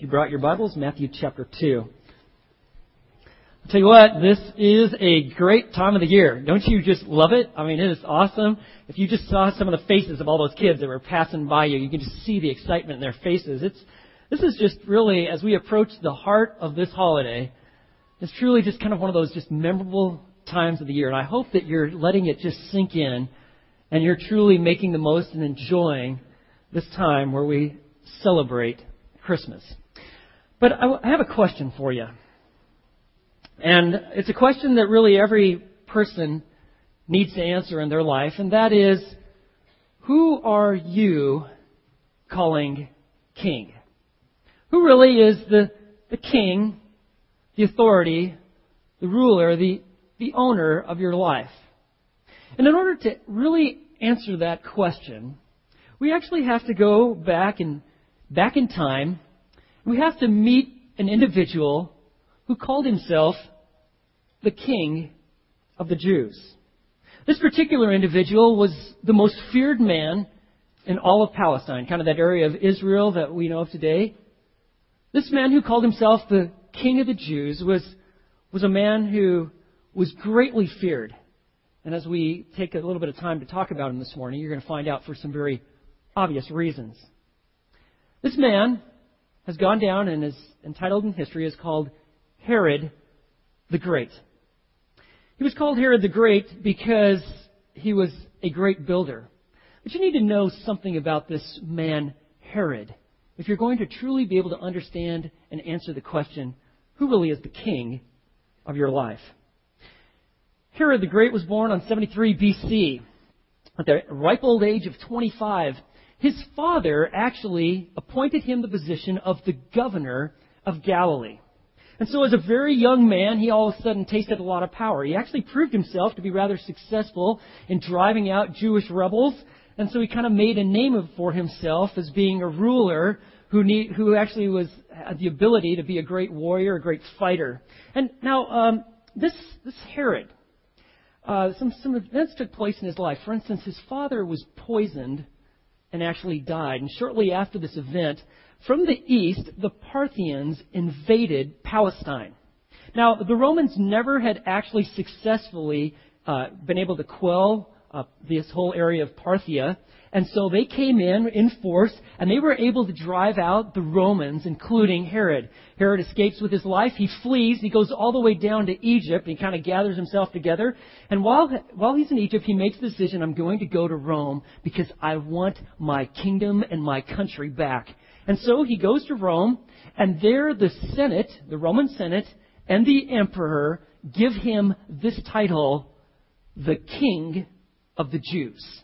You brought your Bibles, Matthew chapter 2. I'll tell you what, this is a great time of the year. Don't you just love it? I mean, it is awesome. If you just saw some of the faces of all those kids that were passing by you, you can just see the excitement in their faces. It's, this is just really, as we approach the heart of this holiday, it's truly just kind of one of those just memorable times of the year. And I hope that you're letting it just sink in and you're truly making the most and enjoying this time where we celebrate Christmas. But I have a question for you. And it's a question that really every person needs to answer in their life, and that is who are you calling king? Who really is the, the king, the authority, the ruler, the, the owner of your life? And in order to really answer that question, we actually have to go back and back in time we have to meet an individual who called himself the king of the Jews. This particular individual was the most feared man in all of Palestine, kind of that area of Israel that we know of today. This man who called himself the king of the Jews was, was a man who was greatly feared. And as we take a little bit of time to talk about him this morning, you're going to find out for some very obvious reasons. This man has gone down and is entitled in history is called Herod the Great. He was called Herod the Great because he was a great builder. But you need to know something about this man, Herod, if you're going to truly be able to understand and answer the question, who really is the king of your life? Herod the Great was born on 73 BC. At the ripe old age of 25, his father actually appointed him the position of the governor of Galilee. And so as a very young man, he all of a sudden tasted a lot of power. He actually proved himself to be rather successful in driving out Jewish rebels. And so he kind of made a name for himself as being a ruler who, need, who actually was had the ability to be a great warrior, a great fighter. And now, um, this, this Herod, uh, some, some events took place in his life. For instance, his father was poisoned and actually died. And shortly after this event, from the east, the Parthians invaded Palestine. Now, the Romans never had actually successfully uh, been able to quell uh, this whole area of Parthia. And so they came in in force and they were able to drive out the Romans, including Herod. Herod escapes with his life. He flees. He goes all the way down to Egypt. He kind of gathers himself together. And while, while he's in Egypt, he makes the decision, I'm going to go to Rome because I want my kingdom and my country back. And so he goes to Rome and there the Senate, the Roman Senate, and the emperor give him this title, the King of the Jews.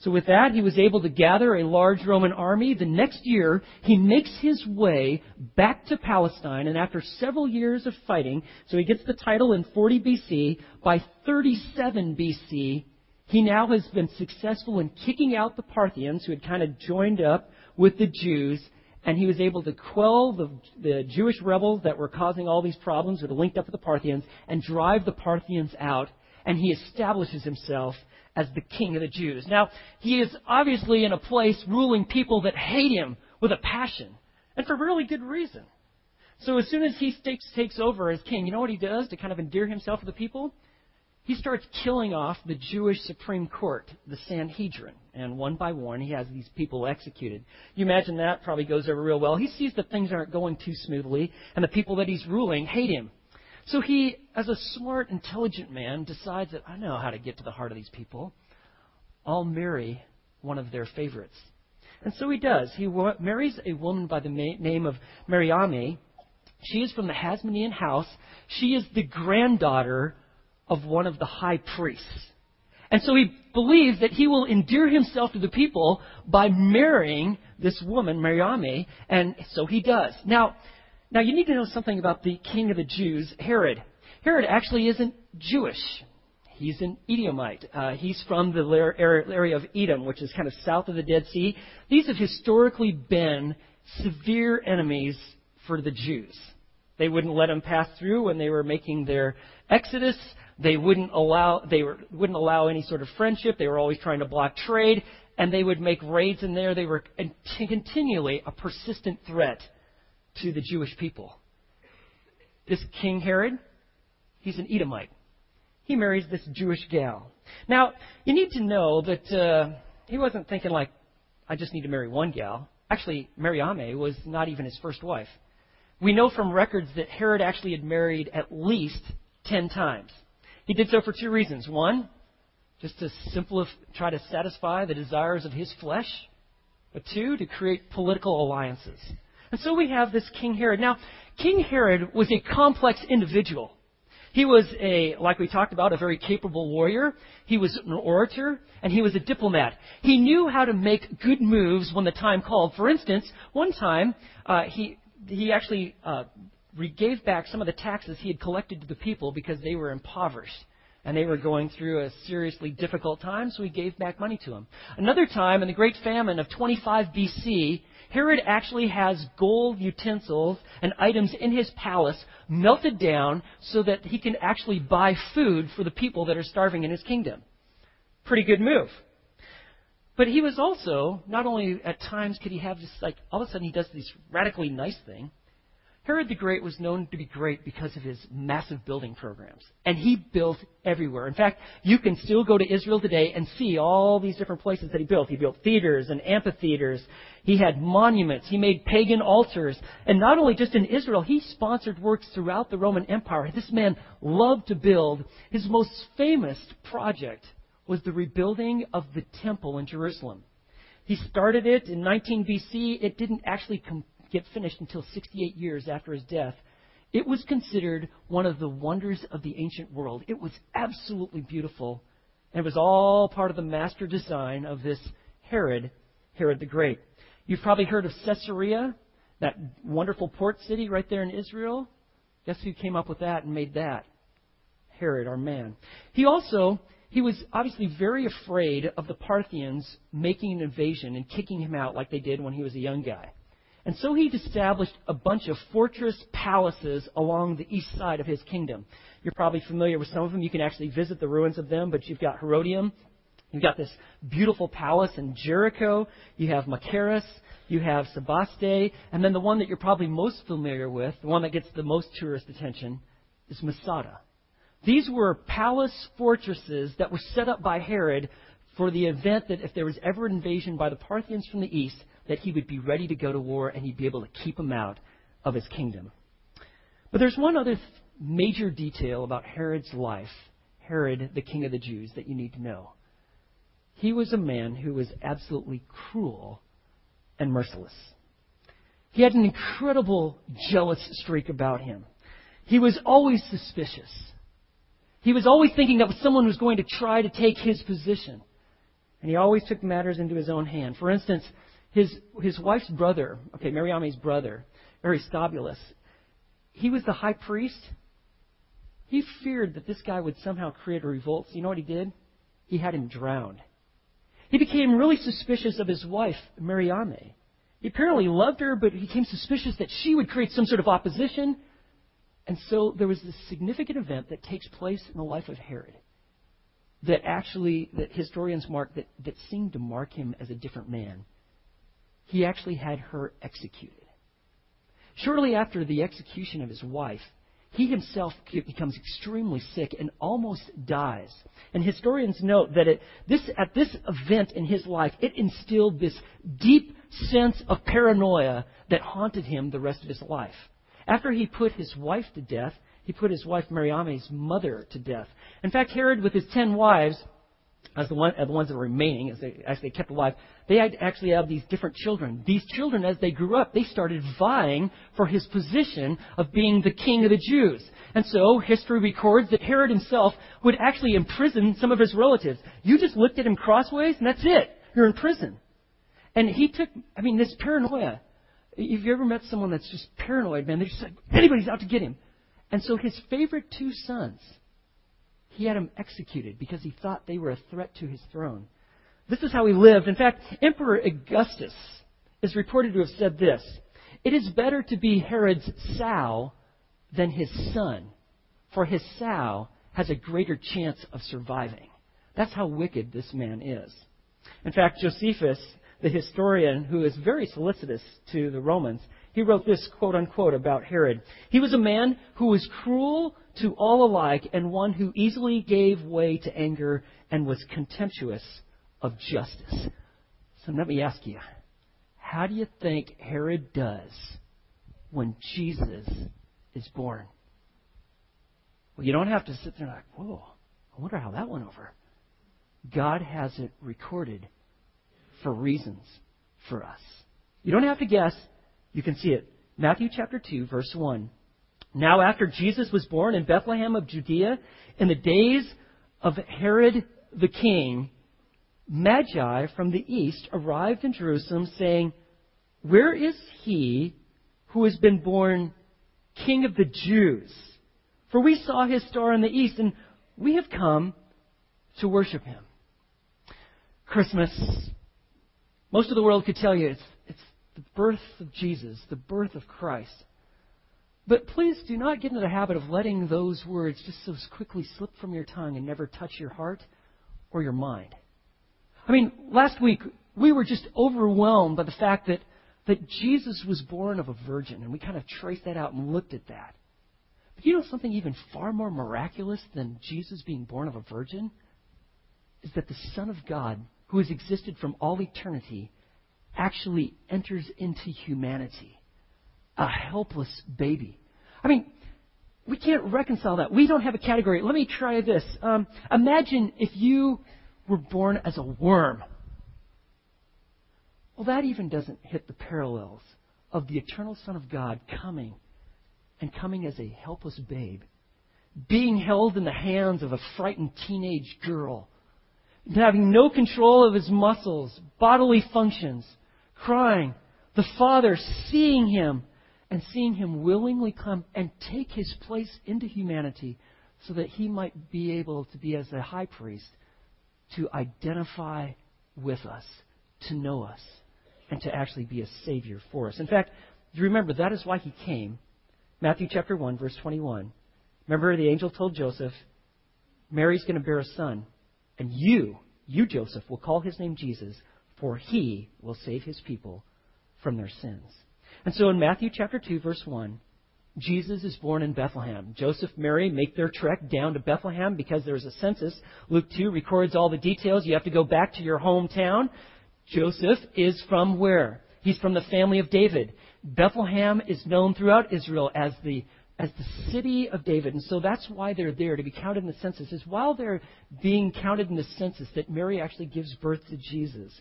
So with that, he was able to gather a large Roman army. The next year, he makes his way back to Palestine, and after several years of fighting, so he gets the title in 40 BC. By 37 BC, he now has been successful in kicking out the Parthians, who had kind of joined up with the Jews, and he was able to quell the, the Jewish rebels that were causing all these problems, that were linked up with the Parthians, and drive the Parthians out. And he establishes himself as the king of the Jews. Now, he is obviously in a place ruling people that hate him with a passion, and for really good reason. So as soon as he takes, takes over as king, you know what he does to kind of endear himself to the people? He starts killing off the Jewish Supreme Court, the Sanhedrin, and one by one he has these people executed. You imagine that probably goes over real well. He sees that things aren't going too smoothly, and the people that he's ruling hate him. So he, as a smart, intelligent man, decides that I know how to get to the heart of these people. I'll marry one of their favorites. And so he does. He marries a woman by the name of Mariamne. She is from the Hasmonean house. She is the granddaughter of one of the high priests. And so he believes that he will endear himself to the people by marrying this woman, Mariamne, and so he does. Now, now, you need to know something about the king of the Jews, Herod. Herod actually isn't Jewish. He's an Edomite. Uh, he's from the area of Edom, which is kind of south of the Dead Sea. These have historically been severe enemies for the Jews. They wouldn't let them pass through when they were making their exodus. They wouldn't allow they were, wouldn't allow any sort of friendship. They were always trying to block trade. and they would make raids in there. They were continually a persistent threat to the Jewish people. This King Herod, he's an Edomite. He marries this Jewish gal. Now, you need to know that uh, he wasn't thinking like, I just need to marry one gal. Actually, Mariame was not even his first wife. We know from records that Herod actually had married at least ten times. He did so for two reasons. One, just to simplify, try to satisfy the desires of his flesh. But two, to create political alliances. And so we have this King Herod. Now, King Herod was a complex individual. He was a, like we talked about, a very capable warrior. He was an orator, and he was a diplomat. He knew how to make good moves when the time called. For instance, one time, uh, he, he actually uh, gave back some of the taxes he had collected to the people because they were impoverished and they were going through a seriously difficult time, so he gave back money to them. Another time, in the Great Famine of 25 BC, Herod actually has gold utensils and items in his palace melted down so that he can actually buy food for the people that are starving in his kingdom. Pretty good move. But he was also, not only at times could he have this, like, all of a sudden he does this radically nice thing, Herod the Great was known to be great because of his massive building programs. And he built everywhere. In fact, you can still go to Israel today and see all these different places that he built. He built theaters and amphitheaters. He had monuments. He made pagan altars. And not only just in Israel, he sponsored works throughout the Roman Empire. This man loved to build. His most famous project was the rebuilding of the temple in Jerusalem. He started it in 19 BC. It didn't actually complete get finished until 68 years after his death, it was considered one of the wonders of the ancient world. It was absolutely beautiful. And it was all part of the master design of this Herod, Herod the Great. You've probably heard of Caesarea, that wonderful port city right there in Israel. Guess who came up with that and made that? Herod, our man. He also, he was obviously very afraid of the Parthians making an invasion and kicking him out like they did when he was a young guy. And so he established a bunch of fortress palaces along the east side of his kingdom. You're probably familiar with some of them. You can actually visit the ruins of them, but you've got Herodium. You've got this beautiful palace in Jericho. You have Machaerus. You have Sebaste. And then the one that you're probably most familiar with, the one that gets the most tourist attention, is Masada. These were palace fortresses that were set up by Herod for the event that if there was ever an invasion by the Parthians from the east, that he would be ready to go to war and he'd be able to keep them out of his kingdom. But there's one other th- major detail about Herod's life, Herod, the king of the Jews, that you need to know. He was a man who was absolutely cruel and merciless. He had an incredible jealous streak about him. He was always suspicious. He was always thinking that someone was going to try to take his position. And he always took matters into his own hand. For instance, his, his wife's brother, okay, Mariame's brother, Aristobulus, he was the high priest. He feared that this guy would somehow create a revolt. So you know what he did? He had him drowned. He became really suspicious of his wife, Mariame. He apparently loved her, but he became suspicious that she would create some sort of opposition. And so there was this significant event that takes place in the life of Herod that actually, that historians mark, that, that seemed to mark him as a different man he actually had her executed. Shortly after the execution of his wife, he himself becomes extremely sick and almost dies. And historians note that it, this, at this event in his life, it instilled this deep sense of paranoia that haunted him the rest of his life. After he put his wife to death, he put his wife Mariame's mother to death. In fact, Herod, with his ten wives, as the, one, as the ones that were remaining, as they actually kept alive, they actually have these different children. These children, as they grew up, they started vying for his position of being the king of the Jews. And so history records that Herod himself would actually imprison some of his relatives. You just looked at him crossways, and that's it. You're in prison. And he took, I mean, this paranoia. If you ever met someone that's just paranoid, man, they're just like, anybody's out to get him. And so his favorite two sons, he had them executed because he thought they were a threat to his throne. This is how he lived. In fact, Emperor Augustus is reported to have said this It is better to be Herod's sow than his son, for his sow has a greater chance of surviving. That's how wicked this man is. In fact, Josephus, the historian who is very solicitous to the Romans, he wrote this quote unquote about Herod. He was a man who was cruel to all alike and one who easily gave way to anger and was contemptuous of justice. So let me ask you, how do you think Herod does when Jesus is born? Well, you don't have to sit there like, whoa, I wonder how that went over. God has it recorded for reasons for us. You don't have to guess. You can see it. Matthew chapter 2, verse 1. Now, after Jesus was born in Bethlehem of Judea, in the days of Herod the king, Magi from the east arrived in Jerusalem, saying, Where is he who has been born King of the Jews? For we saw his star in the east, and we have come to worship him. Christmas, most of the world could tell you it's, it's the birth of Jesus, the birth of Christ. But please do not get into the habit of letting those words just so quickly slip from your tongue and never touch your heart or your mind. I mean, last week we were just overwhelmed by the fact that, that Jesus was born of a virgin, and we kind of traced that out and looked at that. But you know something even far more miraculous than Jesus being born of a virgin? Is that the Son of God, who has existed from all eternity, actually enters into humanity. A helpless baby. I mean, we can't reconcile that. We don't have a category. Let me try this. Um, imagine if you were born as a worm. Well, that even doesn't hit the parallels of the eternal Son of God coming and coming as a helpless babe, being held in the hands of a frightened teenage girl, having no control of his muscles, bodily functions, crying, the Father seeing him and seeing him willingly come and take his place into humanity so that he might be able to be as a high priest to identify with us, to know us, and to actually be a Savior for us. In fact, you remember that is why he came. Matthew chapter 1, verse 21. Remember, the angel told Joseph, Mary's going to bear a son, and you, you, Joseph, will call his name Jesus, for he will save his people from their sins. And so in Matthew chapter 2, verse 1, Jesus is born in Bethlehem. Joseph, Mary make their trek down to Bethlehem because there's a census. Luke 2 records all the details. You have to go back to your hometown. Joseph is from where? He's from the family of David. Bethlehem is known throughout Israel as the as the city of David. And so that's why they're there to be counted in the census. Is while they're being counted in the census that Mary actually gives birth to Jesus.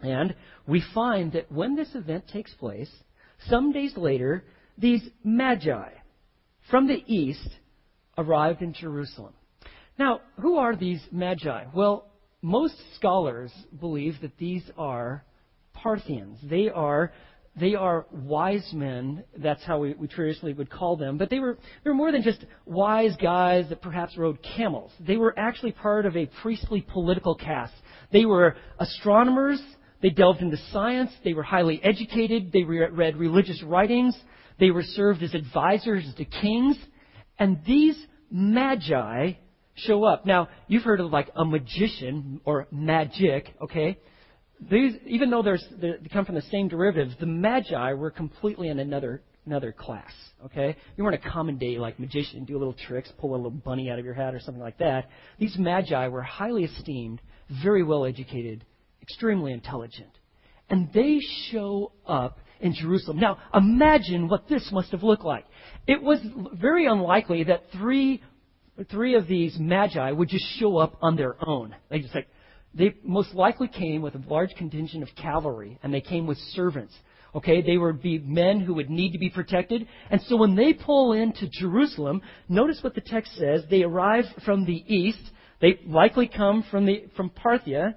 And we find that when this event takes place, some days later, these magi from the east arrived in Jerusalem. Now, who are these magi? Well, most scholars believe that these are Parthians. They are they are wise men. That's how we, we, traditionally would call them. But they were they were more than just wise guys that perhaps rode camels. They were actually part of a priestly political caste. They were astronomers. They delved into science. They were highly educated. They read religious writings. They were served as advisors to kings. And these magi show up. Now, you've heard of like a magician or magic, okay? These, even though they come from the same derivatives, the magi were completely in another another class. Okay, you weren't a common day like magician, do little tricks, pull a little bunny out of your hat or something like that. These magi were highly esteemed, very well educated, extremely intelligent, and they show up in Jerusalem. Now, imagine what this must have looked like. It was very unlikely that three, three of these magi would just show up on their own. They just like, they most likely came with a large contingent of cavalry, and they came with servants. Okay, they would be men who would need to be protected. And so when they pull into Jerusalem, notice what the text says. They arrive from the east. They likely come from the from Parthia.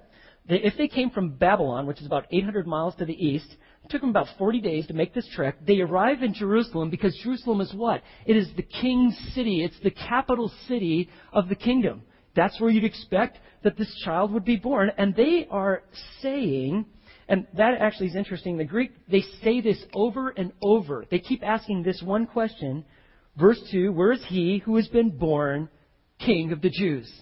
If they came from Babylon, which is about 800 miles to the east, it took them about 40 days to make this trek. They arrive in Jerusalem because Jerusalem is what? It is the king's city. It's the capital city of the kingdom. That's where you'd expect that this child would be born. And they are saying, and that actually is interesting. The Greek, they say this over and over. They keep asking this one question. Verse 2, where is he who has been born king of the Jews?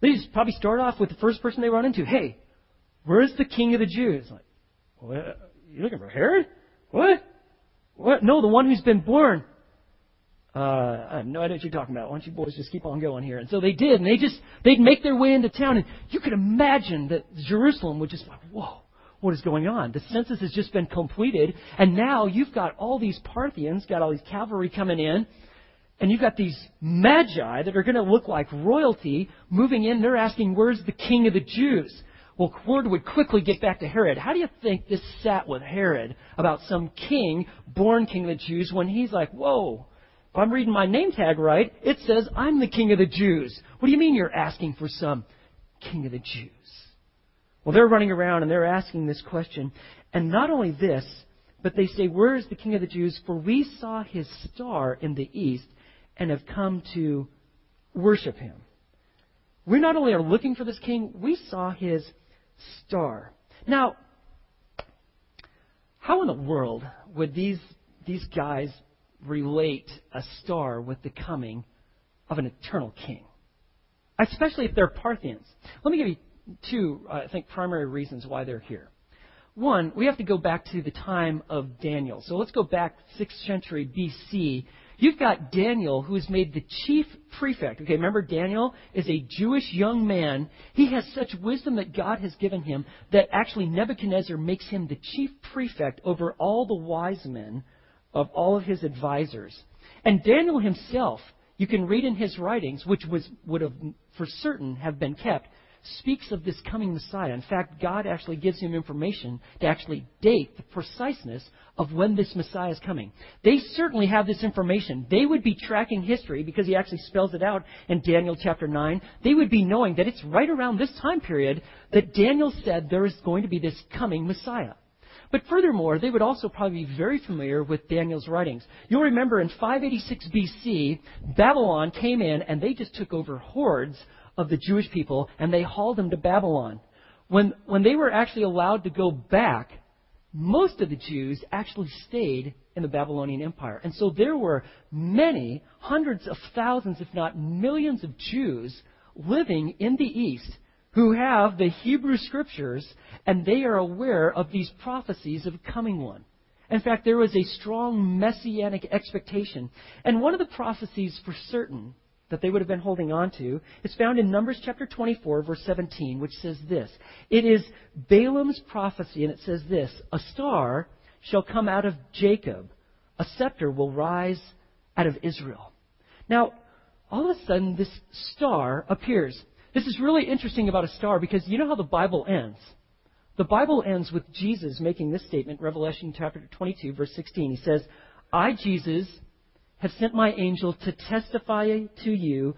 They just probably start off with the first person they run into. Hey, Where's the king of the Jews? Like, what? You looking for Herod? What? What? No, the one who's been born. Uh, I have no idea what you're talking about. Why don't you boys just keep on going here? And so they did, and they just, they'd make their way into town, and you could imagine that Jerusalem would just like, whoa, what is going on? The census has just been completed, and now you've got all these Parthians, got all these cavalry coming in, and you've got these magi that are going to look like royalty moving in. They're asking, where's the king of the Jews? Well, word would quickly get back to Herod. How do you think this sat with Herod about some king, born king of the Jews, when he's like, whoa, if I'm reading my name tag right, it says I'm the king of the Jews. What do you mean you're asking for some king of the Jews? Well, they're running around and they're asking this question. And not only this, but they say, Where is the king of the Jews? For we saw his star in the east and have come to worship him. We not only are looking for this king, we saw his star. Now, how in the world would these, these guys relate a star with the coming of an eternal king? Especially if they're Parthians. Let me give you two, I think, primary reasons why they're here. One, we have to go back to the time of Daniel. So let's go back 6th century BC You've got Daniel, who is made the chief prefect. Okay, remember Daniel is a Jewish young man. He has such wisdom that God has given him that actually Nebuchadnezzar makes him the chief prefect over all the wise men of all of his advisors. And Daniel himself, you can read in his writings, which was, would have for certain have been kept, speaks of this coming Messiah. In fact, God actually gives him information to actually date the preciseness of when this Messiah is coming. They certainly have this information. They would be tracking history because he actually spells it out in Daniel chapter 9. They would be knowing that it's right around this time period that Daniel said there is going to be this coming Messiah. But furthermore, they would also probably be very familiar with Daniel's writings. You'll remember in 586 BC, Babylon came in and they just took over hordes of the Jewish people and they hauled them to Babylon. When, when they were actually allowed to go back, most of the Jews actually stayed in the Babylonian Empire. And so there were many, hundreds of thousands, if not millions of Jews living in the East who have the Hebrew scriptures and they are aware of these prophecies of a coming one. In fact, there was a strong messianic expectation. And one of the prophecies for certain that they would have been holding on to is found in Numbers chapter 24, verse 17, which says this It is Balaam's prophecy, and it says this A star shall come out of Jacob, a scepter will rise out of Israel. Now, all of a sudden, this star appears. This is really interesting about a star because you know how the Bible ends. The Bible ends with Jesus making this statement, Revelation chapter 22, verse 16. He says, I, Jesus, have sent my angel to testify to you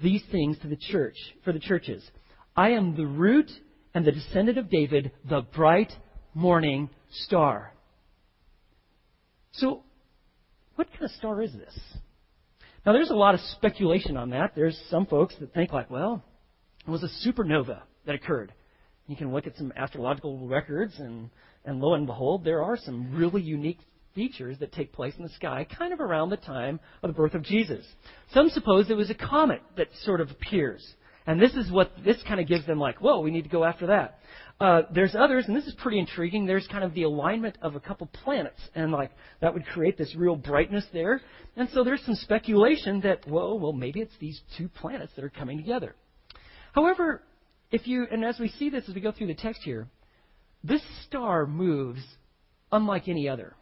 these things to the church, for the churches. I am the root and the descendant of David, the bright morning star. So, what kind of star is this? Now, there's a lot of speculation on that. There's some folks that think, like, well, it was a supernova that occurred. You can look at some astrological records, and, and lo and behold, there are some really unique features that take place in the sky kind of around the time of the birth of Jesus. Some suppose it was a comet that sort of appears. And this is what this kind of gives them like, whoa, we need to go after that. Uh, there's others, and this is pretty intriguing. There's kind of the alignment of a couple planets, and like that would create this real brightness there. And so there's some speculation that, whoa, well, maybe it's these two planets that are coming together. However, if you, and as we see this as we go through the text here, this star moves unlike any other.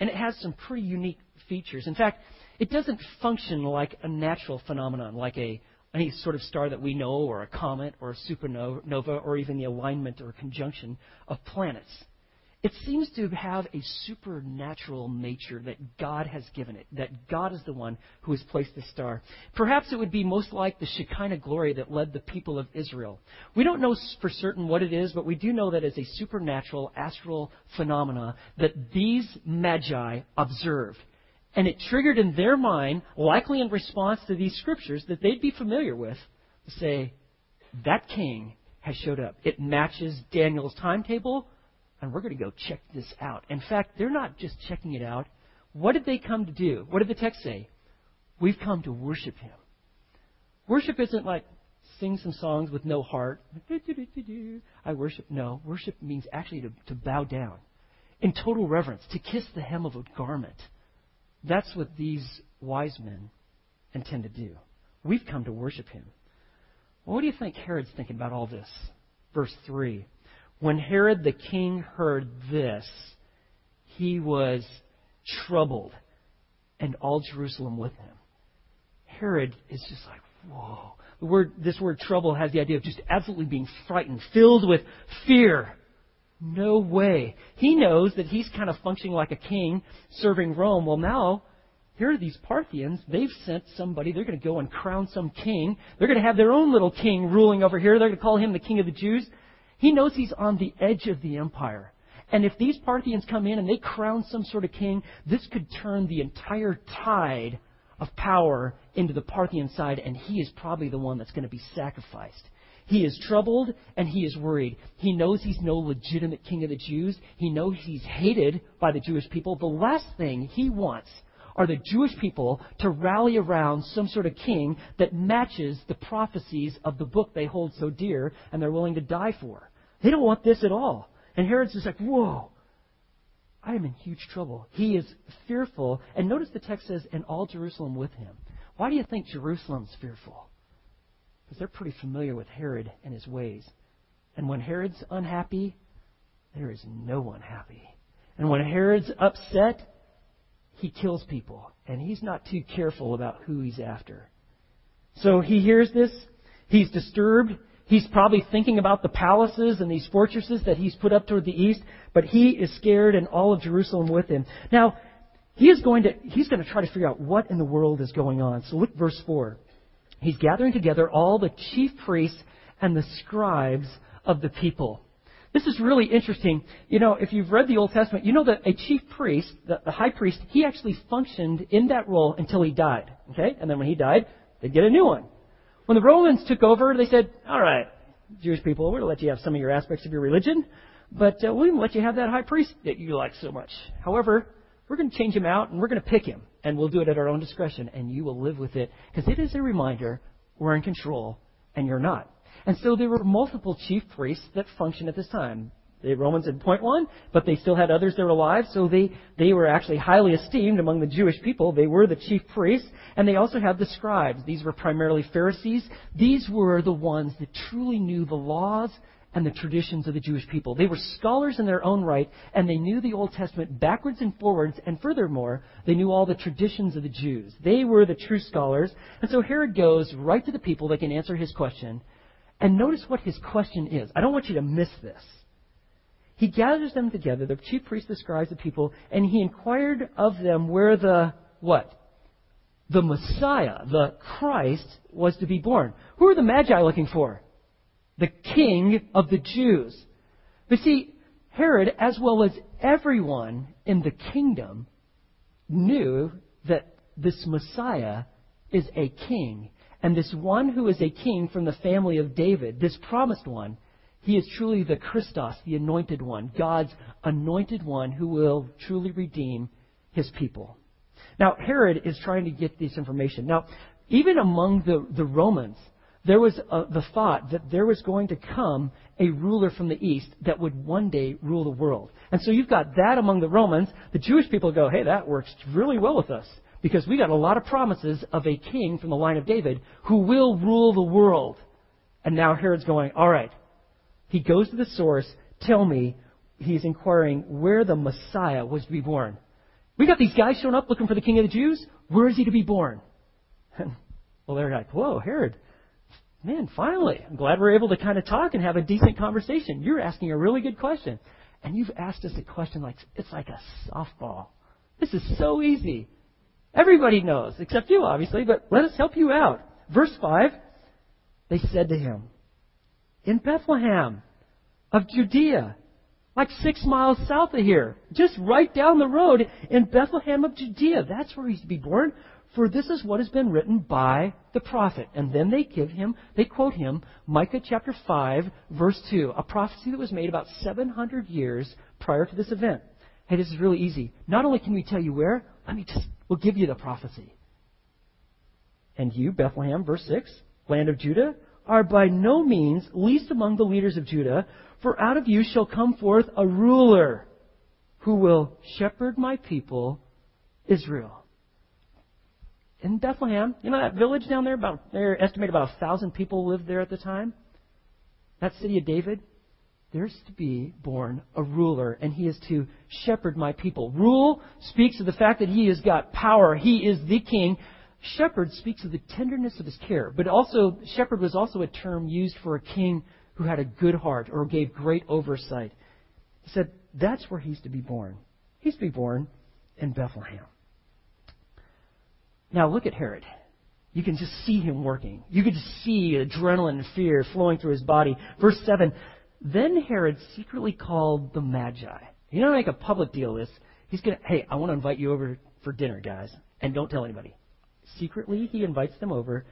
And it has some pretty unique features. In fact, it doesn't function like a natural phenomenon, like a any sort of star that we know, or a comet, or a supernova, or even the alignment or conjunction of planets. It seems to have a supernatural nature that God has given it, that God is the one who has placed the star. Perhaps it would be most like the Shekinah glory that led the people of Israel. We don't know for certain what it is, but we do know that it's a supernatural astral phenomena that these magi observed. And it triggered in their mind, likely in response to these scriptures that they'd be familiar with, to say, that king has showed up. It matches Daniel's timetable and we're going to go check this out. In fact, they're not just checking it out. What did they come to do? What did the text say? We've come to worship Him. Worship isn't like sing some songs with no heart. I worship. No, worship means actually to, to bow down in total reverence, to kiss the hem of a garment. That's what these wise men intend to do. We've come to worship him. Well, what do you think Herod's thinking about all this? Verse 3. When Herod the king heard this, he was troubled, and all Jerusalem with him. Herod is just like, whoa. The word, this word trouble has the idea of just absolutely being frightened, filled with fear. No way. He knows that he's kind of functioning like a king serving Rome. Well, now, here are these Parthians. They've sent somebody. They're going to go and crown some king. They're going to have their own little king ruling over here. They're going to call him the king of the Jews. He knows he's on the edge of the empire. And if these Parthians come in and they crown some sort of king, this could turn the entire tide of power into the Parthian side, and he is probably the one that's going to be sacrificed. He is troubled and he is worried. He knows he's no legitimate king of the Jews. He knows he's hated by the Jewish people. The last thing he wants are the Jewish people to rally around some sort of king that matches the prophecies of the book they hold so dear and they're willing to die for. They don't want this at all. And Herod's just like, whoa, I am in huge trouble. He is fearful. And notice the text says, and all Jerusalem with him. Why do you think Jerusalem's fearful? Because they're pretty familiar with Herod and his ways. And when Herod's unhappy, there is no one happy. And when Herod's upset, he kills people. And he's not too careful about who he's after. So he hears this. He's disturbed. He's probably thinking about the palaces and these fortresses that he's put up toward the east, but he is scared and all of Jerusalem with him. Now, he is going to, he's going to try to figure out what in the world is going on. So look verse 4. He's gathering together all the chief priests and the scribes of the people. This is really interesting. You know, if you've read the Old Testament, you know that a chief priest, the, the high priest, he actually functioned in that role until he died. Okay? And then when he died, they'd get a new one. When the Romans took over, they said, all right, Jewish people, we're going to let you have some of your aspects of your religion, but uh, going to let you have that high priest that you like so much. However, we're going to change him out and we're going to pick him, and we'll do it at our own discretion, and you will live with it, because it is a reminder we're in control and you're not. And so there were multiple chief priests that functioned at this time. The Romans had point one, but they still had others that were alive, so they, they were actually highly esteemed among the Jewish people. They were the chief priests, and they also had the scribes. These were primarily Pharisees. These were the ones that truly knew the laws and the traditions of the Jewish people. They were scholars in their own right, and they knew the Old Testament backwards and forwards, and furthermore, they knew all the traditions of the Jews. They were the true scholars. And so Herod goes right to the people that can answer his question. And notice what his question is. I don't want you to miss this. He gathers them together, the chief priests, the scribes, the people, and he inquired of them where the what? The Messiah, the Christ, was to be born. Who are the Magi looking for? The King of the Jews. But see, Herod, as well as everyone in the kingdom, knew that this Messiah is a king. And this one who is a king from the family of David, this promised one, he is truly the Christos, the anointed one, God's anointed one who will truly redeem his people. Now, Herod is trying to get this information. Now, even among the, the Romans, there was a, the thought that there was going to come a ruler from the east that would one day rule the world. And so you've got that among the Romans. The Jewish people go, hey, that works really well with us because we got a lot of promises of a king from the line of David who will rule the world. And now Herod's going, all right, he goes to the source. Tell me, he's inquiring where the Messiah was to be born. We got these guys showing up looking for the King of the Jews. Where is he to be born? well, they're like, whoa, Herod. Man, finally, I'm glad we're able to kind of talk and have a decent conversation. You're asking a really good question. And you've asked us a question like it's like a softball. This is so easy. Everybody knows, except you, obviously, but let us help you out. Verse 5 They said to him, in Bethlehem of Judea, like six miles south of here, just right down the road in Bethlehem of Judea. That's where he's to be born. For this is what has been written by the prophet. And then they give him, they quote him, Micah chapter 5, verse 2, a prophecy that was made about 700 years prior to this event. Hey, this is really easy. Not only can we tell you where, let me just, we'll give you the prophecy. And you, Bethlehem, verse 6, land of Judah, are by no means least among the leaders of Judah, for out of you shall come forth a ruler who will shepherd my people, Israel. In Bethlehem, you know that village down there, about, they're estimated about a thousand people lived there at the time? That city of David? There's to be born a ruler, and he is to shepherd my people. Rule speaks of the fact that he has got power. He is the king. Shepherd speaks of the tenderness of his care. But also, shepherd was also a term used for a king who had a good heart or gave great oversight. He said, that's where he's to be born. He's to be born in Bethlehem. Now look at Herod. You can just see him working. You can just see adrenaline and fear flowing through his body. Verse 7 Then Herod secretly called the Magi. You don't make a public deal of this. He's going to, hey, I want to invite you over for dinner, guys, and don't tell anybody. Secretly, he invites them over,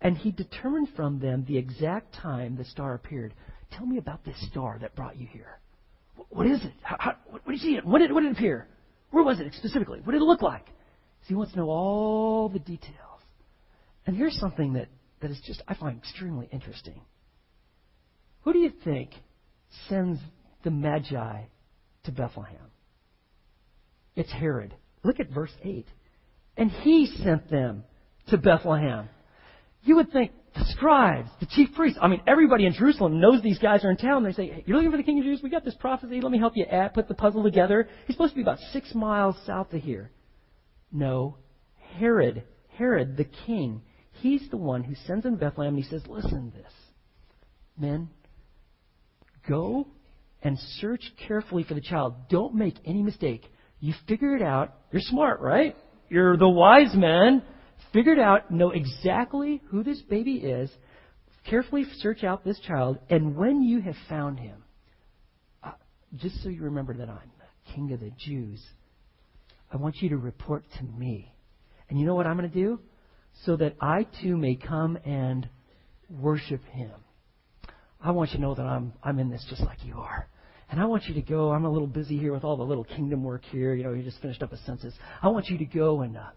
and he determined from them the exact time the star appeared. Tell me about this star that brought you here. What is it? How, how, what, did you see? When did, when did it appear? Where was it specifically? What did it look like? So he wants to know all the details. And here's something that, that is just, I find extremely interesting. Who do you think sends the Magi to Bethlehem? It's Herod. Look at verse 8. And he sent them to Bethlehem. You would think the scribes, the chief priests, I mean, everybody in Jerusalem knows these guys are in town. They say, hey, You're looking for the king of Jews? We got this prophecy. Let me help you add, put the puzzle together. He's supposed to be about six miles south of here. No, Herod, Herod the king, he's the one who sends to Bethlehem and he says, Listen to this. Men, go and search carefully for the child. Don't make any mistake. You figure it out. You're smart, right? You're the wise man. Figure it out. Know exactly who this baby is. Carefully search out this child. And when you have found him, uh, just so you remember that I'm the king of the Jews, I want you to report to me. And you know what I'm going to do? So that I too may come and worship him. I want you to know that I'm, I'm in this just like you are. And I want you to go. I'm a little busy here with all the little kingdom work here. You know, you just finished up a census. I want you to go and uh,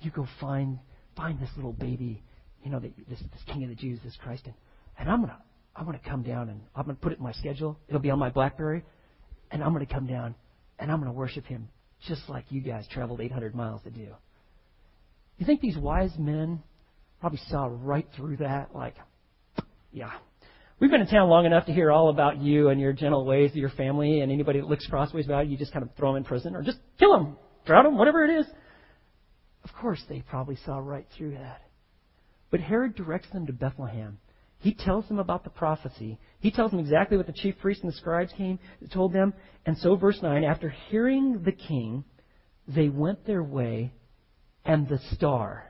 you go find find this little baby. You know, this this King of the Jews, this Christ, and, and I'm gonna I'm gonna come down and I'm gonna put it in my schedule. It'll be on my BlackBerry, and I'm gonna come down and I'm gonna worship Him just like you guys traveled 800 miles to do. You think these wise men probably saw right through that? Like, yeah. We've been in town long enough to hear all about you and your gentle ways your family, and anybody that looks crossways about you, you just kind of throw them in prison or just kill them, drown them, whatever it is. Of course, they probably saw right through that. But Herod directs them to Bethlehem. He tells them about the prophecy. He tells them exactly what the chief priests and the scribes came told them. And so, verse 9, after hearing the king, they went their way, and the star,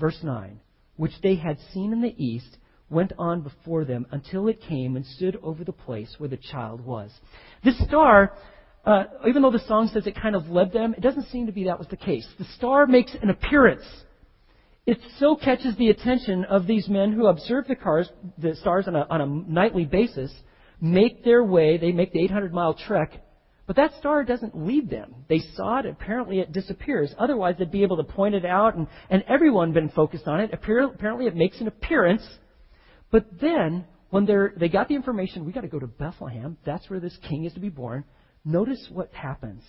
verse 9, which they had seen in the east, went on before them until it came and stood over the place where the child was. This star, uh, even though the song says it kind of led them, it doesn't seem to be that was the case. The star makes an appearance. It so catches the attention of these men who observe the cars, the stars on a, on a nightly basis, make their way, they make the 800 mile trek but that star doesn't lead them. They saw it, apparently it disappears. Otherwise, they'd be able to point it out, and, and everyone been focused on it. Apparently, it makes an appearance. But then, when they got the information, we got to go to Bethlehem. That's where this king is to be born. Notice what happens.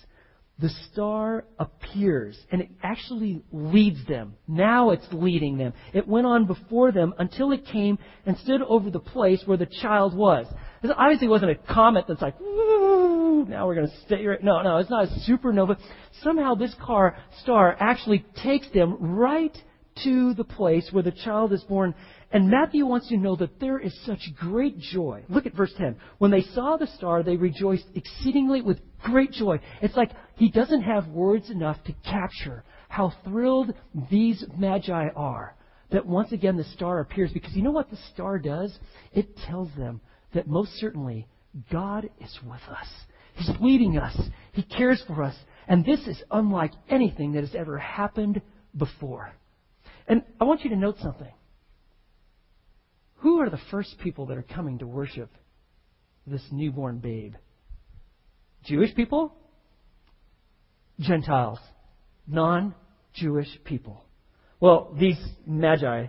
The star appears, and it actually leads them. Now it's leading them. It went on before them until it came and stood over the place where the child was. It obviously wasn't a comet that's like, now we're going to stay right. No, no, it's not a supernova. Somehow this car star actually takes them right to the place where the child is born. And Matthew wants you to know that there is such great joy. Look at verse 10. When they saw the star, they rejoiced exceedingly with great joy. It's like he doesn't have words enough to capture how thrilled these magi are that once again the star appears. Because you know what the star does? It tells them that most certainly God is with us. He's leading us. He cares for us. And this is unlike anything that has ever happened before. And I want you to note something. Who are the first people that are coming to worship this newborn babe? Jewish people? Gentiles. Non Jewish people. Well, these magi,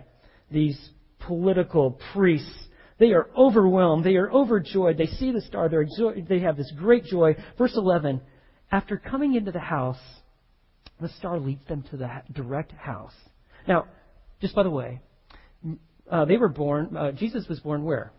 these political priests, They are overwhelmed. They are overjoyed. They see the star. They have this great joy. Verse 11 After coming into the house, the star leads them to the direct house. Now, just by the way, uh, they were born, uh, Jesus was born where?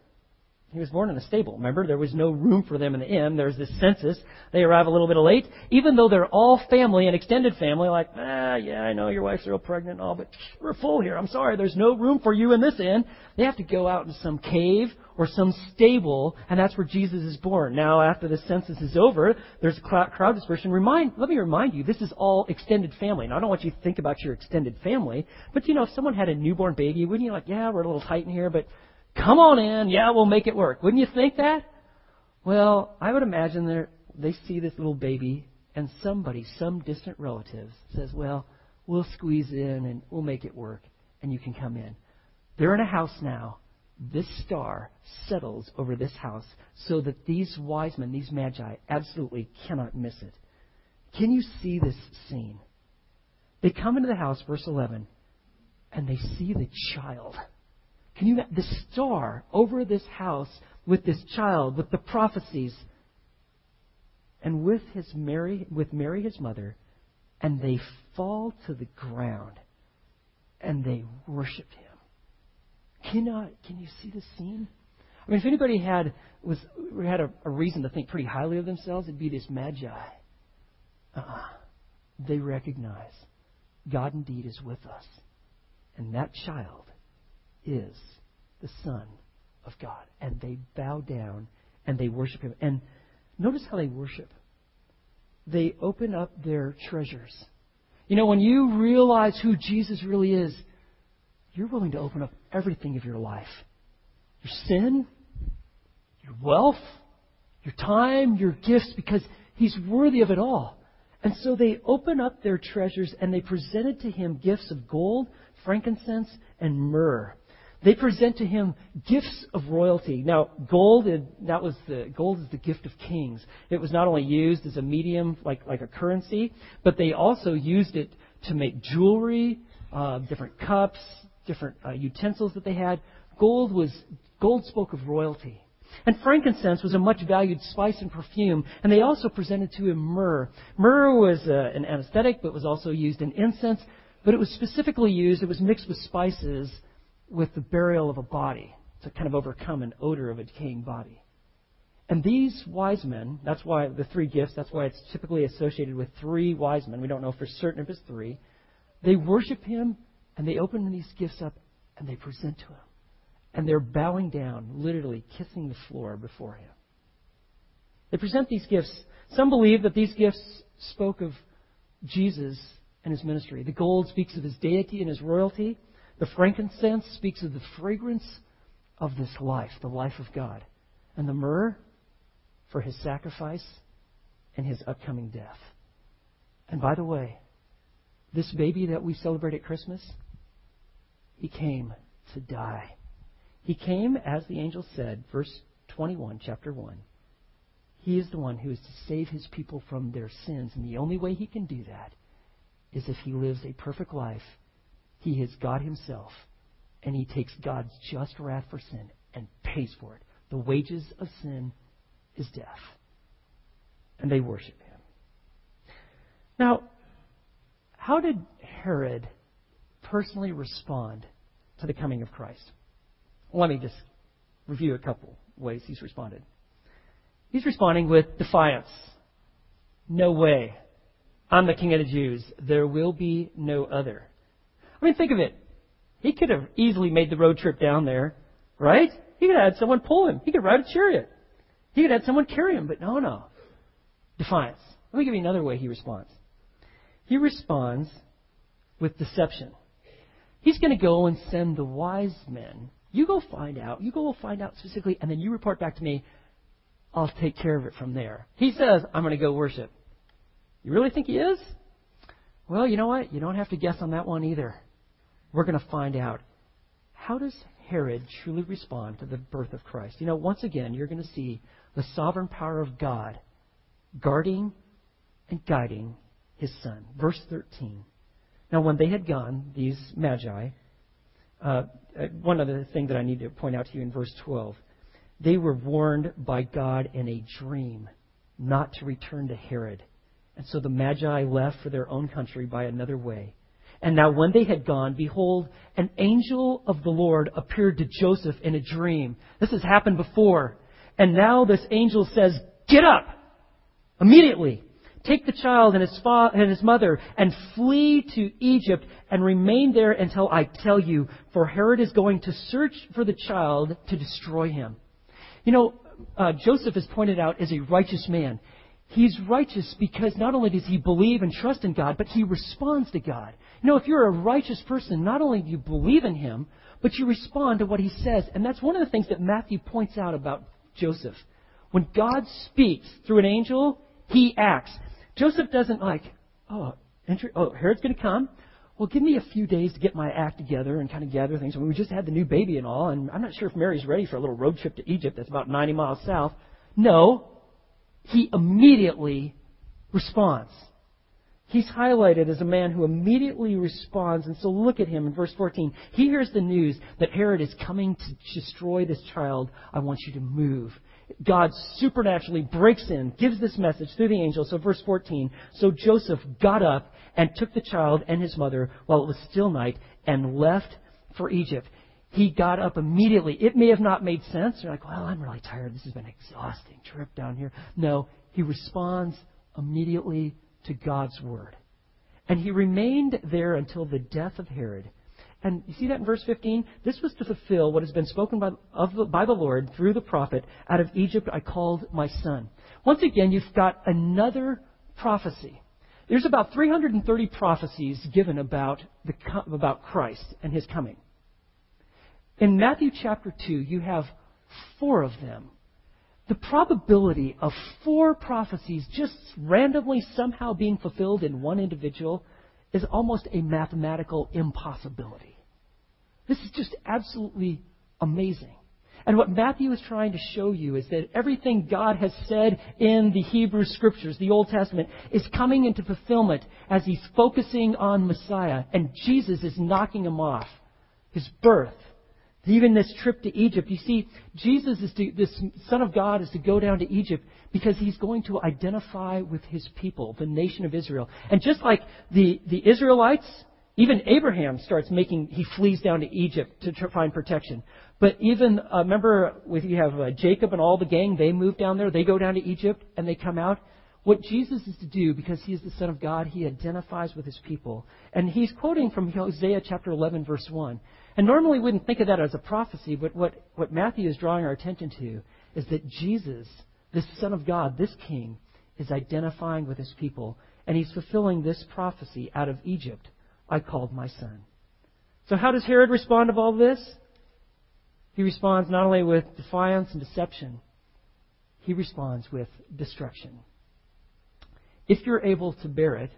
He was born in a stable. Remember, there was no room for them in the inn. There's this census. They arrive a little bit late, even though they're all family and extended family. Like, ah, yeah, I know your wife's real pregnant and all, but we're full here. I'm sorry, there's no room for you in this inn. They have to go out in some cave or some stable, and that's where Jesus is born. Now, after the census is over, there's a crowd dispersion. Remind, let me remind you, this is all extended family. Now, I don't want you to think about your extended family, but you know, if someone had a newborn baby, wouldn't you like, yeah, we're a little tight in here, but Come on in. Yeah, we'll make it work. Wouldn't you think that? Well, I would imagine they they see this little baby and somebody, some distant relative, says, well, we'll squeeze in and we'll make it work and you can come in. They're in a house now. This star settles over this house so that these wise men, these magi, absolutely cannot miss it. Can you see this scene? They come into the house, verse 11, and they see the child. Can you the star over this house with this child, with the prophecies, and with his Mary, with Mary his mother, and they fall to the ground and they worship him. Cannot can you see the scene? I mean, if anybody had was had a, a reason to think pretty highly of themselves, it'd be this magi. Uh-uh. They recognize God indeed is with us, and that child is the Son of God. And they bow down and they worship Him. And notice how they worship. They open up their treasures. You know, when you realize who Jesus really is, you're willing to open up everything of your life your sin, your wealth, your time, your gifts, because He's worthy of it all. And so they open up their treasures and they presented to Him gifts of gold, frankincense, and myrrh. They present to him gifts of royalty. Now, gold, that was the, gold is the gift of kings. It was not only used as a medium, like, like a currency, but they also used it to make jewelry, uh, different cups, different uh, utensils that they had. Gold was, gold spoke of royalty. And frankincense was a much valued spice and perfume, and they also presented to him myrrh. Myrrh was uh, an anesthetic, but was also used in incense, but it was specifically used, it was mixed with spices with the burial of a body to kind of overcome an odor of a decaying body. And these wise men, that's why the three gifts, that's why it's typically associated with three wise men. We don't know for certain if it's three. They worship him and they open these gifts up and they present to him. And they're bowing down, literally kissing the floor before him. They present these gifts. Some believe that these gifts spoke of Jesus and his ministry. The gold speaks of his deity and his royalty. The frankincense speaks of the fragrance of this life, the life of God. And the myrrh for his sacrifice and his upcoming death. And by the way, this baby that we celebrate at Christmas, he came to die. He came, as the angel said, verse 21, chapter 1. He is the one who is to save his people from their sins. And the only way he can do that is if he lives a perfect life he is God Himself, and He takes God's just wrath for sin and pays for it. The wages of sin is death. And they worship Him. Now, how did Herod personally respond to the coming of Christ? Let me just review a couple ways he's responded. He's responding with defiance. No way. I'm the king of the Jews. There will be no other. I mean, think of it. He could have easily made the road trip down there, right? He could have had someone pull him. He could ride a chariot. He could have had someone carry him, but no, no. Defiance. Let me give you another way he responds. He responds with deception. He's going to go and send the wise men. You go find out. You go find out specifically, and then you report back to me. I'll take care of it from there. He says, I'm going to go worship. You really think he is? Well, you know what? You don't have to guess on that one either we're going to find out how does Herod truly respond to the birth of Christ? You know, once again, you're going to see the sovereign power of God guarding and guiding his son. Verse 13. Now, when they had gone, these magi, uh, uh, one other thing that I need to point out to you in verse 12. They were warned by God in a dream not to return to Herod. And so the Magi left for their own country by another way. And now when they had gone, behold, an angel of the Lord appeared to Joseph in a dream. This has happened before. And now this angel says, Get up! Immediately. Take the child and his, fa- and his mother and flee to Egypt and remain there until I tell you, for Herod is going to search for the child to destroy him. You know, uh, Joseph is pointed out as a righteous man. He's righteous because not only does he believe and trust in God, but he responds to God. You know, if you're a righteous person, not only do you believe in him, but you respond to what he says. And that's one of the things that Matthew points out about Joseph. When God speaks through an angel, he acts. Joseph doesn't like, oh, oh Herod's going to come. Well, give me a few days to get my act together and kind of gather things. I mean, we just had the new baby and all, and I'm not sure if Mary's ready for a little road trip to Egypt that's about 90 miles south. No, he immediately responds. He's highlighted as a man who immediately responds. And so look at him in verse 14. He hears the news that Herod is coming to destroy this child. I want you to move. God supernaturally breaks in, gives this message through the angel. So verse 14. So Joseph got up and took the child and his mother while it was still night and left for Egypt. He got up immediately. It may have not made sense. You're like, well, I'm really tired. This has been an exhausting trip down here. No, he responds immediately to God's word. And he remained there until the death of Herod. And you see that in verse 15? This was to fulfill what has been spoken by, the, by the Lord through the prophet. Out of Egypt I called my son. Once again, you've got another prophecy. There's about 330 prophecies given about, the, about Christ and his coming. In Matthew chapter 2, you have four of them. The probability of four prophecies just randomly somehow being fulfilled in one individual is almost a mathematical impossibility. This is just absolutely amazing. And what Matthew is trying to show you is that everything God has said in the Hebrew Scriptures, the Old Testament, is coming into fulfillment as he's focusing on Messiah. And Jesus is knocking him off. His birth, even this trip to Egypt. You see, Jesus is to, this Son of God is to go down to Egypt because he's going to identify with his people, the nation of Israel. And just like the, the Israelites, even Abraham starts making, he flees down to Egypt to find protection. But even, uh, remember, with you have uh, Jacob and all the gang, they move down there, they go down to Egypt, and they come out. What Jesus is to do, because he is the Son of God, he identifies with his people. And he's quoting from Hosea chapter 11, verse 1. And normally we wouldn't think of that as a prophecy, but what, what Matthew is drawing our attention to is that Jesus, this Son of God, this King, is identifying with his people. And he's fulfilling this prophecy out of Egypt. I called my son. So how does Herod respond to all this? He responds not only with defiance and deception, he responds with destruction. If you're able to bear it,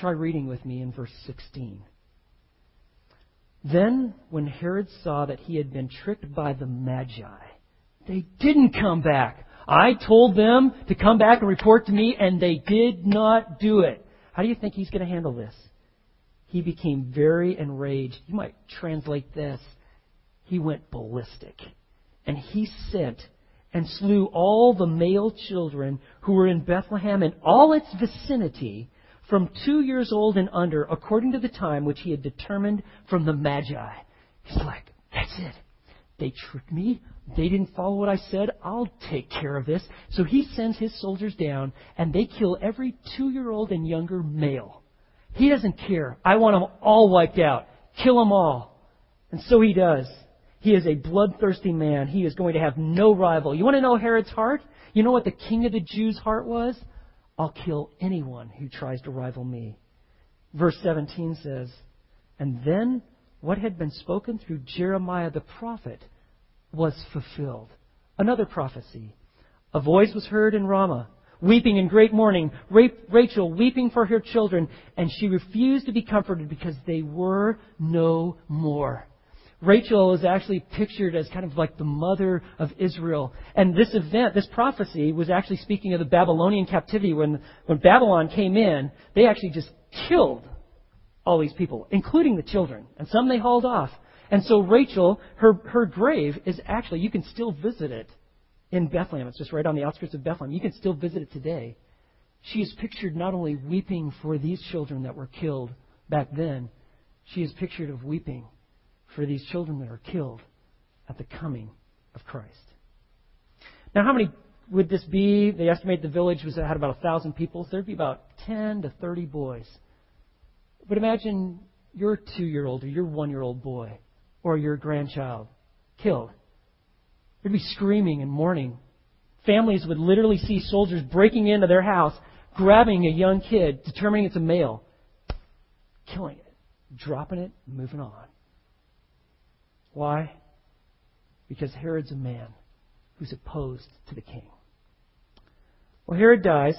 try reading with me in verse 16. Then, when Herod saw that he had been tricked by the Magi, they didn't come back. I told them to come back and report to me, and they did not do it. How do you think he's going to handle this? He became very enraged. You might translate this he went ballistic. And he sent and slew all the male children who were in Bethlehem and all its vicinity from two years old and under, according to the time which he had determined from the Magi. He's like, that's it. They tricked me. They didn't follow what I said. I'll take care of this. So he sends his soldiers down, and they kill every two year old and younger male. He doesn't care. I want them all wiped out. Kill them all. And so he does. He is a bloodthirsty man. He is going to have no rival. You want to know Herod's heart? You know what the king of the Jews' heart was? I'll kill anyone who tries to rival me. Verse 17 says, And then what had been spoken through Jeremiah the prophet was fulfilled. Another prophecy. A voice was heard in Ramah, weeping in great mourning, Rachel weeping for her children, and she refused to be comforted because they were no more. Rachel is actually pictured as kind of like the mother of Israel. And this event, this prophecy, was actually speaking of the Babylonian captivity. When, when Babylon came in, they actually just killed all these people, including the children. And some they hauled off. And so Rachel, her, her grave is actually, you can still visit it in Bethlehem. It's just right on the outskirts of Bethlehem. You can still visit it today. She is pictured not only weeping for these children that were killed back then, she is pictured of weeping for these children that are killed at the coming of Christ. Now, how many would this be? They estimate the village was had about a thousand people, so there'd be about ten to thirty boys. But imagine your two-year-old or your one-year-old boy or your grandchild killed. They'd be screaming and mourning. Families would literally see soldiers breaking into their house, grabbing a young kid, determining it's a male, killing it, dropping it, moving on. Why? Because Herod's a man who's opposed to the king. Well, Herod dies.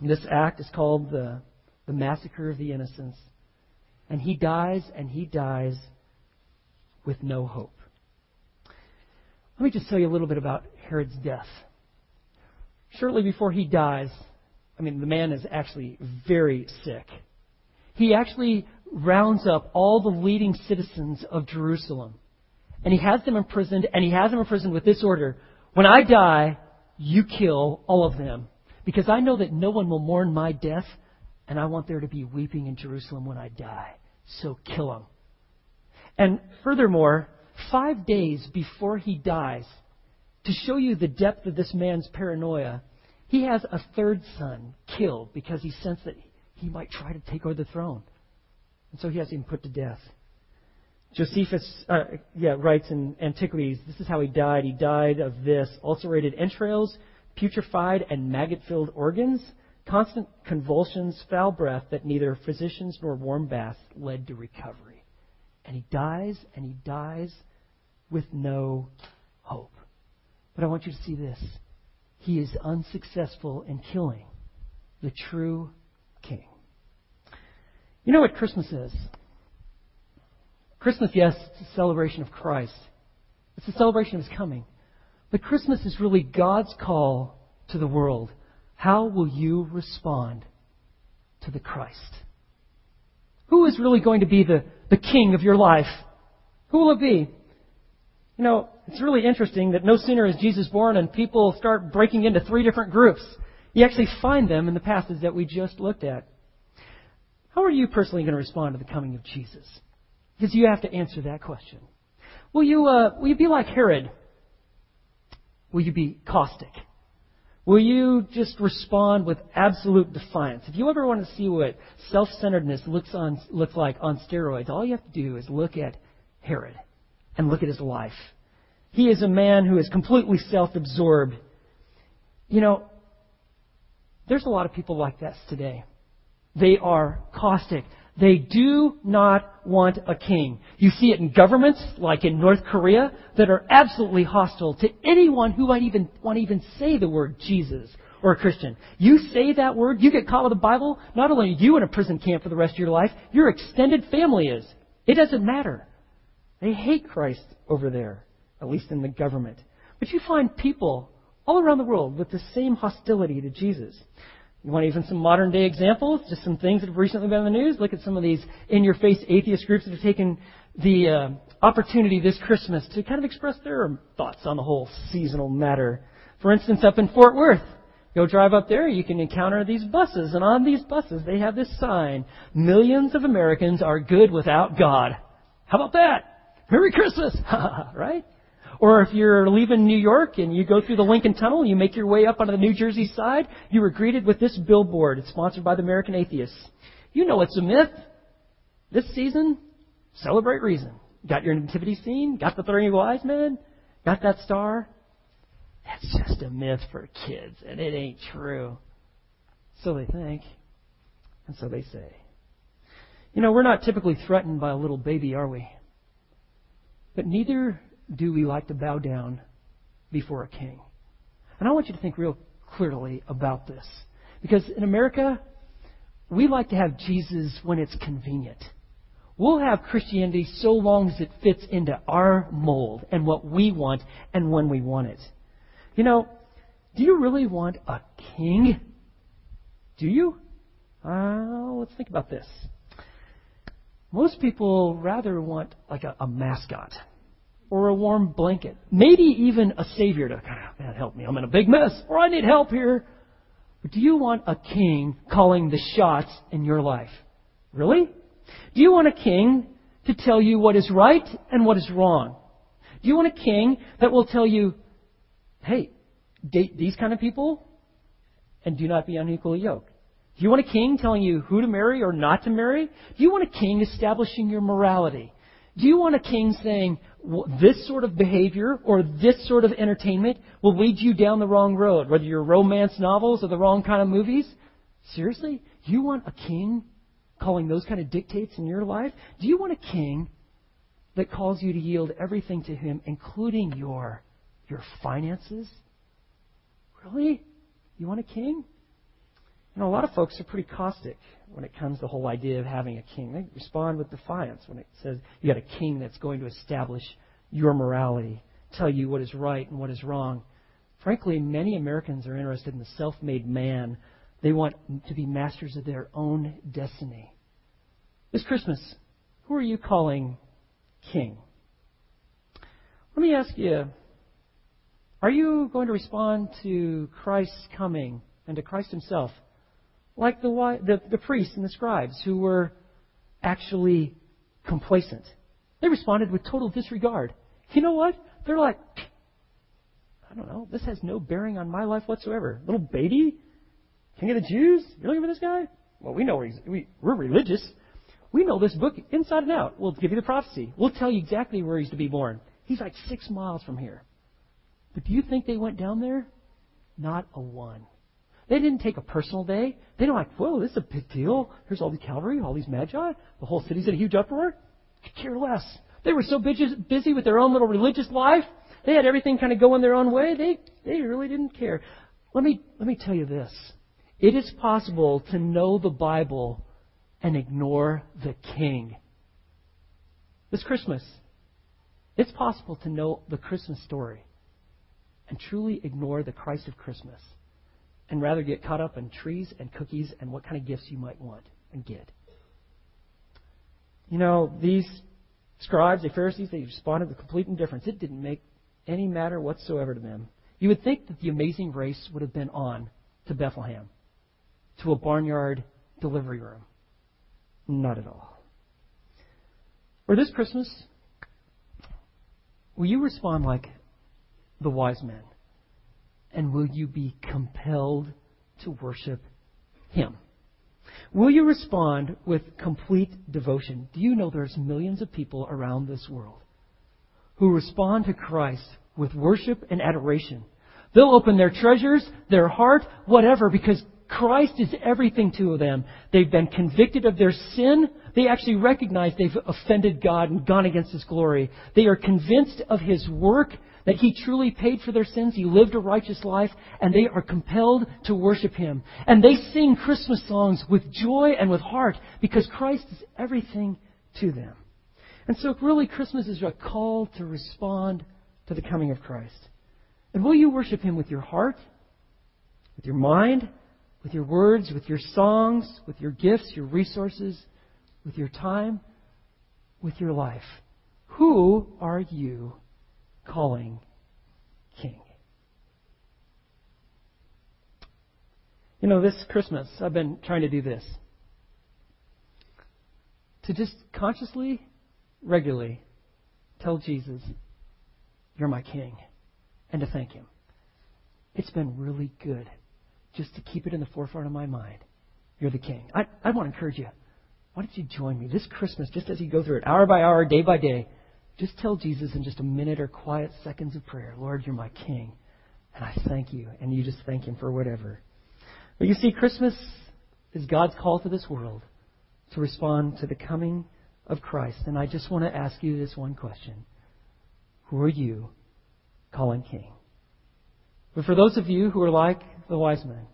This act is called the, the massacre of the innocents. And he dies, and he dies with no hope. Let me just tell you a little bit about Herod's death. Shortly before he dies, I mean, the man is actually very sick. He actually rounds up all the leading citizens of Jerusalem. And he has them imprisoned, and he has them imprisoned with this order When I die, you kill all of them. Because I know that no one will mourn my death, and I want there to be weeping in Jerusalem when I die. So kill them. And furthermore, five days before he dies, to show you the depth of this man's paranoia, he has a third son killed because he sensed that he might try to take over the throne. And so he has him put to death. Josephus uh, yeah, writes in Antiquities, this is how he died. He died of this ulcerated entrails, putrefied and maggot filled organs, constant convulsions, foul breath that neither physicians nor warm baths led to recovery. And he dies, and he dies with no hope. But I want you to see this. He is unsuccessful in killing the true king. You know what Christmas is? Christmas, yes, it's a celebration of Christ. It's a celebration of His coming. But Christmas is really God's call to the world. How will you respond to the Christ? Who is really going to be the, the king of your life? Who will it be? You know, it's really interesting that no sooner is Jesus born and people start breaking into three different groups. You actually find them in the passage that we just looked at. How are you personally going to respond to the coming of Jesus? Because you have to answer that question. Will you, uh, will you be like Herod? Will you be caustic? Will you just respond with absolute defiance? If you ever want to see what self-centeredness looks on looks like on steroids, all you have to do is look at Herod and look at his life. He is a man who is completely self-absorbed. You know, there's a lot of people like this today. They are caustic. They do not want a king. You see it in governments, like in North Korea, that are absolutely hostile to anyone who might even want to even say the word Jesus or a Christian. You say that word, you get caught with the Bible, not only are you in a prison camp for the rest of your life, your extended family is. It doesn't matter. They hate Christ over there, at least in the government. But you find people all around the world with the same hostility to Jesus. You want even some modern day examples? Just some things that have recently been in the news? Look at some of these in your face atheist groups that have taken the uh, opportunity this Christmas to kind of express their thoughts on the whole seasonal matter. For instance, up in Fort Worth, go drive up there, you can encounter these buses, and on these buses they have this sign Millions of Americans are good without God. How about that? Merry Christmas! right? Or if you're leaving New York and you go through the Lincoln Tunnel you make your way up onto the New Jersey side, you were greeted with this billboard. It's sponsored by the American Atheists. You know it's a myth. This season, celebrate reason. Got your nativity scene? Got the three wise men? Got that star? That's just a myth for kids, and it ain't true. So they think, and so they say. You know, we're not typically threatened by a little baby, are we? But neither do we like to bow down before a king. And I want you to think real clearly about this. Because in America, we like to have Jesus when it's convenient. We'll have Christianity so long as it fits into our mold and what we want and when we want it. You know, do you really want a king? Do you? Uh, let's think about this. Most people rather want like a, a mascot or a warm blanket, maybe even a savior to help me. I'm in a big mess, or I need help here. But do you want a king calling the shots in your life? Really? Do you want a king to tell you what is right and what is wrong? Do you want a king that will tell you, hey, date these kind of people and do not be unequally yoked? Do you want a king telling you who to marry or not to marry? Do you want a king establishing your morality? Do you want a king saying this sort of behavior or this sort of entertainment will lead you down the wrong road, whether you're romance novels or the wrong kind of movies? Seriously? You want a king calling those kind of dictates in your life? Do you want a king that calls you to yield everything to him, including your your finances? Really? You want a king? You know, a lot of folks are pretty caustic when it comes to the whole idea of having a king. They respond with defiance when it says you got a king that's going to establish your morality, tell you what is right and what is wrong. Frankly, many Americans are interested in the self made man. They want to be masters of their own destiny. This Christmas, who are you calling king? Let me ask you are you going to respond to Christ's coming and to Christ Himself like the, the, the priests and the scribes who were actually complacent. They responded with total disregard. You know what? They're like, I don't know, this has no bearing on my life whatsoever. Little baby? King of the Jews? You're looking for this guy? Well, we know where he's, we, we're religious. We know this book inside and out. We'll give you the prophecy. We'll tell you exactly where he's to be born. He's like six miles from here. But do you think they went down there? Not a one. They didn't take a personal day. They don't like, whoa, this is a big deal. Here's all the cavalry, all these magi. The whole city's in a huge uproar. Could care less. They were so busy with their own little religious life. They had everything kind of going their own way. They, they really didn't care. Let me, let me tell you this. It is possible to know the Bible and ignore the King. This Christmas, it's possible to know the Christmas story and truly ignore the Christ of Christmas and rather get caught up in trees and cookies and what kind of gifts you might want and get. You know, these scribes, the Pharisees, they responded with complete indifference. It didn't make any matter whatsoever to them. You would think that the amazing race would have been on to Bethlehem, to a barnyard delivery room. Not at all. Or this Christmas, will you respond like the wise men? And will you be compelled to worship Him? Will you respond with complete devotion? Do you know there's millions of people around this world who respond to Christ with worship and adoration? They'll open their treasures, their heart, whatever, because Christ is everything to them. They've been convicted of their sin. They actually recognize they've offended God and gone against His glory. They are convinced of His work that he truly paid for their sins, he lived a righteous life, and they are compelled to worship him. And they sing Christmas songs with joy and with heart because Christ is everything to them. And so really Christmas is a call to respond to the coming of Christ. And will you worship him with your heart, with your mind, with your words, with your songs, with your gifts, your resources, with your time, with your life? Who are you calling king. You know, this Christmas, I've been trying to do this. To just consciously, regularly tell Jesus, You're my king, and to thank Him. It's been really good just to keep it in the forefront of my mind. You're the king. I, I want to encourage you. Why don't you join me this Christmas, just as you go through it, hour by hour, day by day? Just tell Jesus in just a minute or quiet seconds of prayer, Lord, you're my King, and I thank you. And you just thank Him for whatever. But you see, Christmas is God's call to this world to respond to the coming of Christ. And I just want to ask you this one question Who are you calling King? But for those of you who are like the wise men,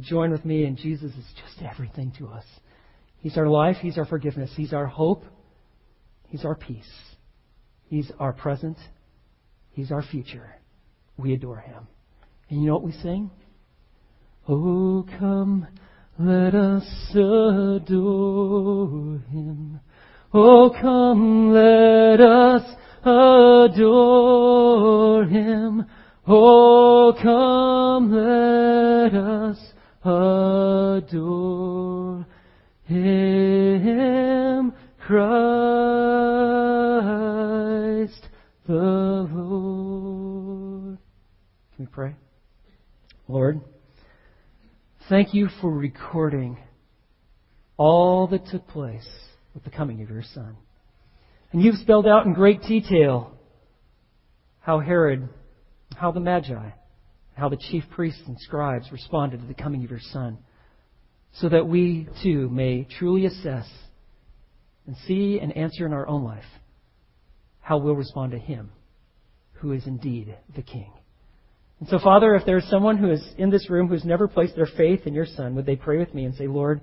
join with me, and Jesus is just everything to us. He's our life, He's our forgiveness, He's our hope. He's our peace. He's our present. He's our future. We adore him. And you know what we sing? Oh, come, let us adore him. Oh, come, let us adore him. Oh, come, let us adore him, Christ pray? Lord, thank you for recording all that took place with the coming of your Son. And you've spelled out in great detail how Herod, how the Magi, how the chief priests and scribes responded to the coming of your Son, so that we too may truly assess and see and answer in our own life how we'll respond to Him, who is indeed the King. And so, Father, if there's someone who is in this room who's never placed their faith in your Son, would they pray with me and say, Lord,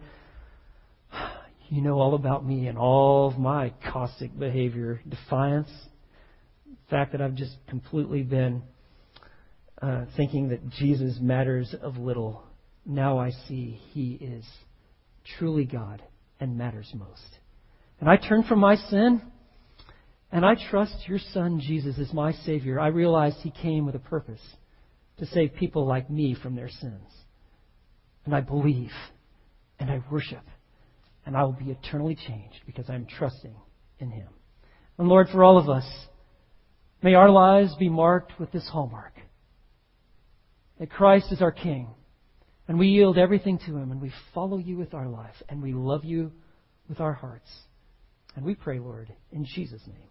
you know all about me and all of my caustic behavior, defiance, the fact that I've just completely been uh, thinking that Jesus matters of little. Now I see he is truly God and matters most. And I turn from my sin and I trust your Son Jesus is my Savior. I realize he came with a purpose to save people like me from their sins. And I believe and I worship and I will be eternally changed because I'm trusting in Him. And Lord, for all of us, may our lives be marked with this hallmark that Christ is our King, and we yield everything to Him, and we follow you with our life, and we love you with our hearts. And we pray, Lord, in Jesus' name.